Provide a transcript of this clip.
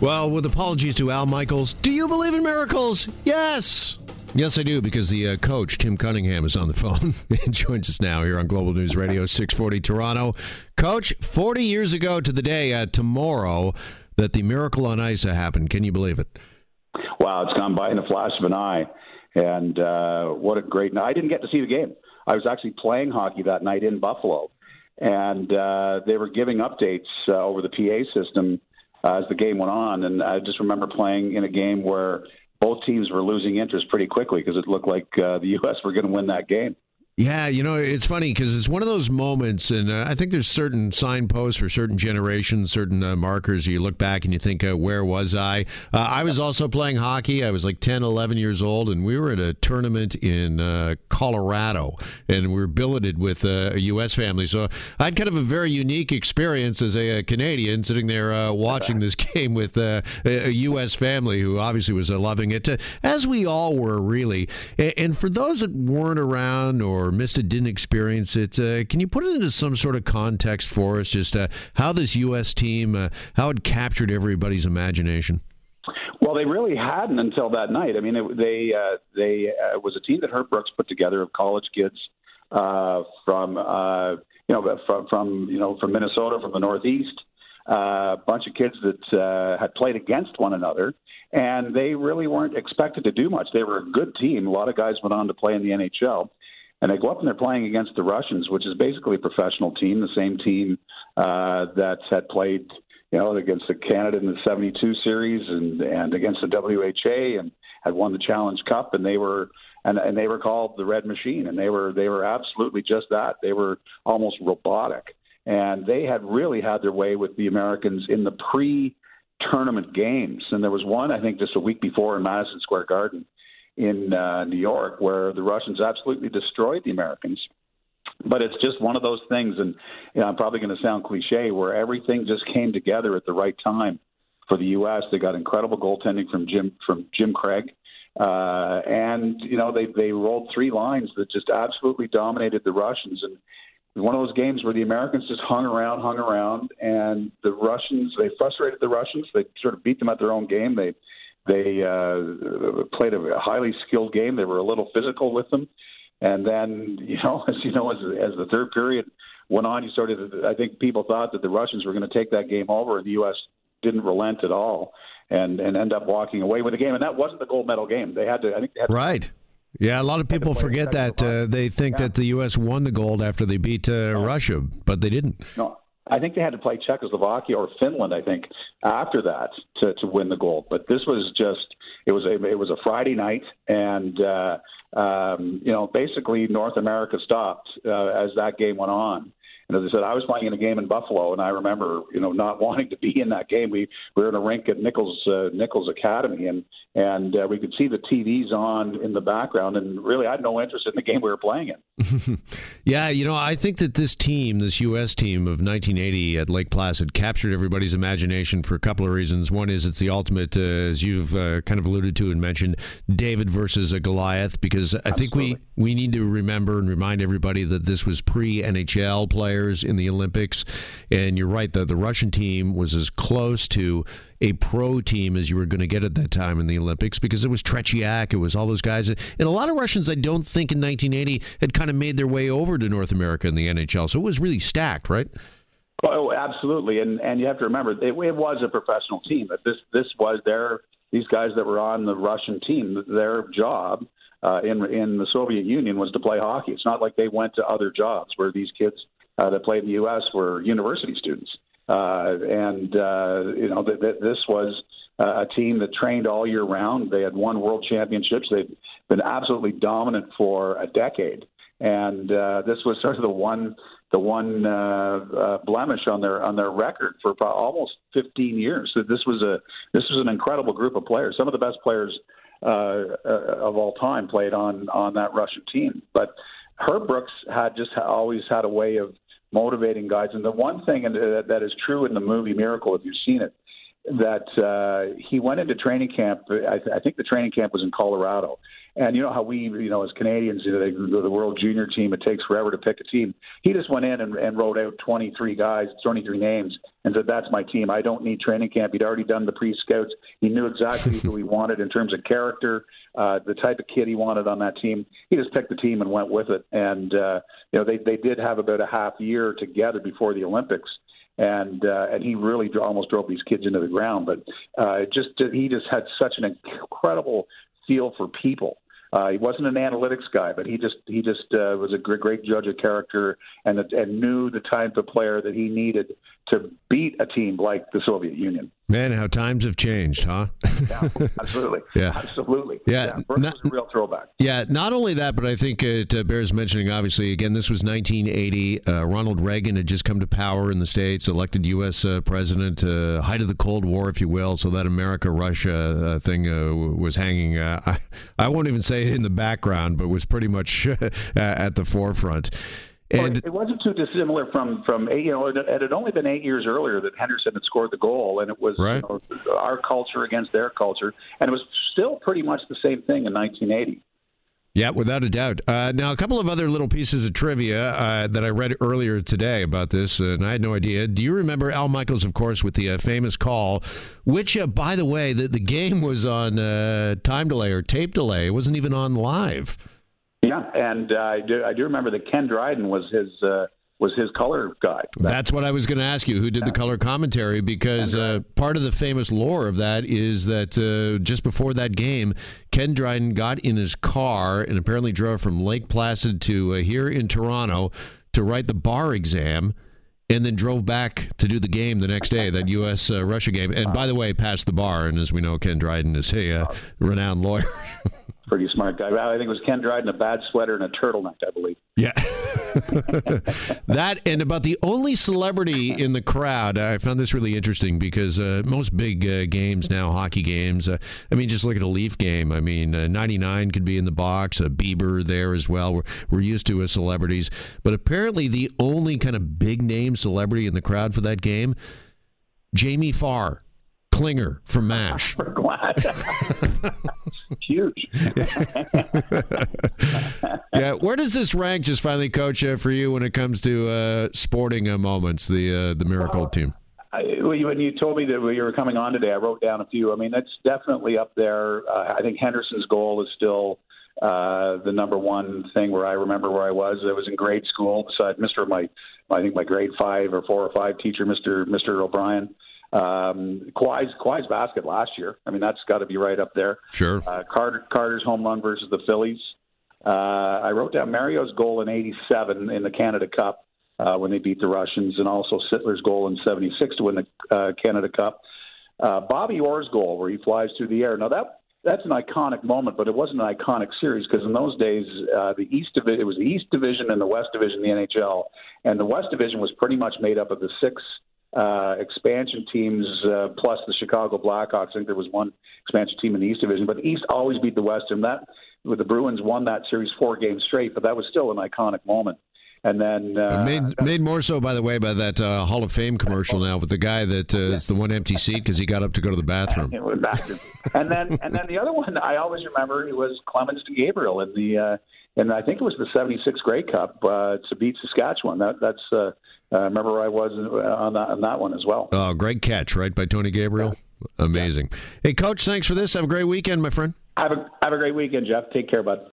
Well, with apologies to Al Michaels, do you believe in miracles? Yes. Yes, I do, because the uh, coach, Tim Cunningham, is on the phone and joins us now here on Global News Radio 640 Toronto. Coach, 40 years ago to the day, uh, tomorrow, that the miracle on ice happened. Can you believe it? Wow, it's gone by in a flash of an eye. And uh, what a great night. I didn't get to see the game. I was actually playing hockey that night in Buffalo. And uh, they were giving updates uh, over the PA system uh, as the game went on. And I just remember playing in a game where both teams were losing interest pretty quickly because it looked like uh, the U.S. were going to win that game. Yeah, you know, it's funny because it's one of those moments, and uh, I think there's certain signposts for certain generations, certain uh, markers. You look back and you think, uh, where was I? Uh, I was also playing hockey. I was like 10, 11 years old, and we were at a tournament in uh, Colorado, and we were billeted with uh, a U.S. family. So I had kind of a very unique experience as a, a Canadian sitting there watching this game with a, a, U.S. family who obviously was loving it, as we all were, really. And for those that weren't around or or missed it, didn't experience it. Uh, can you put it into some sort of context for us, just uh, how this U.S. team, uh, how it captured everybody's imagination? Well, they really hadn't until that night. I mean, it, they uh, they uh, was a team that Herb Brooks put together of college kids uh, from you know from from you know from Minnesota, from the Northeast, a bunch of kids that had played against one another and they really weren't expected to do much. They were a good team. A lot of guys went on to play in the NHL, and they go up and they're playing against the Russians, which is basically a professional team, the same team uh, that had played, you know, against the Canada in the '72 series and and against the WHA and had won the Challenge Cup, and they were and and they were called the Red Machine, and they were they were absolutely just that. They were almost robotic, and they had really had their way with the Americans in the pre tournament games. And there was one, I think, just a week before in Madison Square Garden in uh, New York, where the Russians absolutely destroyed the Americans. But it's just one of those things, and you know, I'm probably going to sound cliche, where everything just came together at the right time for the U.S. They got incredible goaltending from Jim from Jim Craig, uh, and you know they they rolled three lines that just absolutely dominated the Russians, and one of those games where the Americans just hung around, hung around, and the Russians they frustrated the Russians. They sort of beat them at their own game. They they uh, played a highly skilled game. They were a little physical with them, and then you know, as you know, as as the third period went on, you started. I think people thought that the Russians were going to take that game over, and the U.S. didn't relent at all, and and end up walking away with the game. And that wasn't the gold medal game. They had to. I think they had right. Yeah, a lot of people forget that. Uh, they think yeah. that the U.S. won the gold after they beat uh, Russia, but they didn't. No, I think they had to play Czechoslovakia or Finland, I think, after that to, to win the gold. But this was just it was a it was a Friday night, and uh, um, you know basically North America stopped uh, as that game went on. And as I said, I was playing in a game in Buffalo, and I remember, you know, not wanting to be in that game. We, we were in a rink at Nichols uh, Nichols Academy, and and uh, we could see the TVs on in the background, and really, I had no interest in the game we were playing in. yeah, you know, I think that this team, this U.S. team of 1980 at Lake Placid, captured everybody's imagination for a couple of reasons. One is it's the ultimate, uh, as you've uh, kind of alluded to and mentioned, David versus a Goliath, because I Absolutely. think we we need to remember and remind everybody that this was pre NHL players in the Olympics. And you're right, the, the Russian team was as close to a pro team as you were going to get at that time in the Olympics because it was Tretiak, it was all those guys. And a lot of Russians, I don't think in 1980 had kind of made their way over to North America in the NHL. So it was really stacked, right? Oh, absolutely. And and you have to remember, it, it was a professional team. This this was their these guys that were on the Russian team. Their job uh, in in the Soviet Union was to play hockey. It's not like they went to other jobs where these kids uh, that played in the U.S. were university students, uh, and uh, you know th- th- this was a team that trained all year round. They had won world championships. They'd been absolutely dominant for a decade, and uh, this was sort of the one the one uh, uh, blemish on their on their record for almost 15 years. So this was a this was an incredible group of players. Some of the best players uh, of all time played on on that Russian team, but Herb Brooks had just always had a way of motivating guys. And the one thing that is true in the movie Miracle, if you've seen it, that uh, he went into training camp. I, th- I think the training camp was in Colorado, And you know how we, you know, as Canadians, you know, the World Junior team, it takes forever to pick a team. He just went in and, and wrote out 23 guys, 23 names, and said, "That's my team. I don't need training camp." He'd already done the pre-scouts. He knew exactly who he wanted in terms of character, uh, the type of kid he wanted on that team. He just picked the team and went with it. And uh, you know, they they did have about a half year together before the Olympics and uh, and he really almost drove these kids into the ground. But uh, just he just had such an incredible feel for people. Uh, he wasn't an analytics guy, but he just he just uh, was a great, great judge of character and and knew the type of player that he needed to beat a team like the Soviet Union. Man, how times have changed, huh? yeah, absolutely. yeah, absolutely. Yeah, yeah not, was a real throwback. Yeah, not only that, but I think it uh, bears mentioning. Obviously, again, this was 1980. Uh, Ronald Reagan had just come to power in the states, elected U.S. Uh, president, uh, height of the Cold War, if you will. So that America-Russia uh, thing uh, was hanging. I, I won't even say in the background, but was pretty much at the forefront. And well, it wasn't too dissimilar from from you know it had only been eight years earlier that Henderson had scored the goal, and it was right. you know, our culture against their culture, and it was still pretty much the same thing in 1980. Yeah, without a doubt. Uh, now, a couple of other little pieces of trivia uh, that I read earlier today about this, and I had no idea. Do you remember Al Michaels, of course, with the uh, famous call, which, uh, by the way, the, the game was on uh, time delay or tape delay. It wasn't even on live. Yeah, and uh, I do I do remember that Ken Dryden was his uh, was his color guy. That's what I was going to ask you. Who did yeah. the color commentary? Because uh, part of the famous lore of that is that uh, just before that game, Ken Dryden got in his car and apparently drove from Lake Placid to uh, here in Toronto to write the bar exam. And then drove back to do the game the next day, that U.S. Uh, Russia game. And by the way, passed the bar. And as we know, Ken Dryden is a uh, renowned lawyer. pretty smart guy. I think it was Ken Dryden, a bad sweater and a turtleneck, I believe. Yeah. that and about the only celebrity in the crowd. I found this really interesting because uh, most big uh, games now, hockey games. Uh, I mean, just look at a Leaf game. I mean, uh, 99 could be in the box. A Bieber there as well. We're, we're used to as celebrities, but apparently the only kind of big name celebrity in the crowd for that game, Jamie Farr. Klinger from MASH. We're glad. Huge. yeah, where does this rank, just finally, Coach, uh, for you when it comes to uh, sporting uh, moments, the uh, the Miracle well, team? I, when you told me that you were coming on today, I wrote down a few. I mean, that's definitely up there. Uh, I think Henderson's goal is still uh, the number one thing where I remember where I was. I was in grade school beside Mr. My, I think my grade five or four or five teacher, Mr. Mr. O'Brien. Um, Kawhi's, Kawhi's basket last year. I mean, that's got to be right up there. Sure. Uh, Carter, Carter's home run versus the Phillies. Uh, I wrote down Mario's goal in '87 in the Canada Cup uh, when they beat the Russians, and also Sittler's goal in '76 to win the uh, Canada Cup. Uh, Bobby Orr's goal where he flies through the air. Now that that's an iconic moment, but it wasn't an iconic series because in those days uh, the East Division it was the East Division and the West Division the NHL, and the West Division was pretty much made up of the six uh, expansion teams uh, plus the Chicago Blackhawks. I think there was one expansion team in the East Division, but the East always beat the West, and that with the Bruins won that series four games straight. But that was still an iconic moment. And then uh, made made more so, by the way, by that uh, Hall of Fame commercial now with the guy that uh, is the one empty seat because he got up to go to the bathroom. and then and then the other one I always remember it was Clements to Gabriel in the uh, and I think it was the '76 Grey Cup uh, to beat Saskatchewan. That that's uh, uh, remember where I was on that, on that one as well. Oh, great catch, right, by Tony Gabriel? Yeah. Amazing. Yeah. Hey, Coach, thanks for this. Have a great weekend, my friend. Have a, have a great weekend, Jeff. Take care, bud.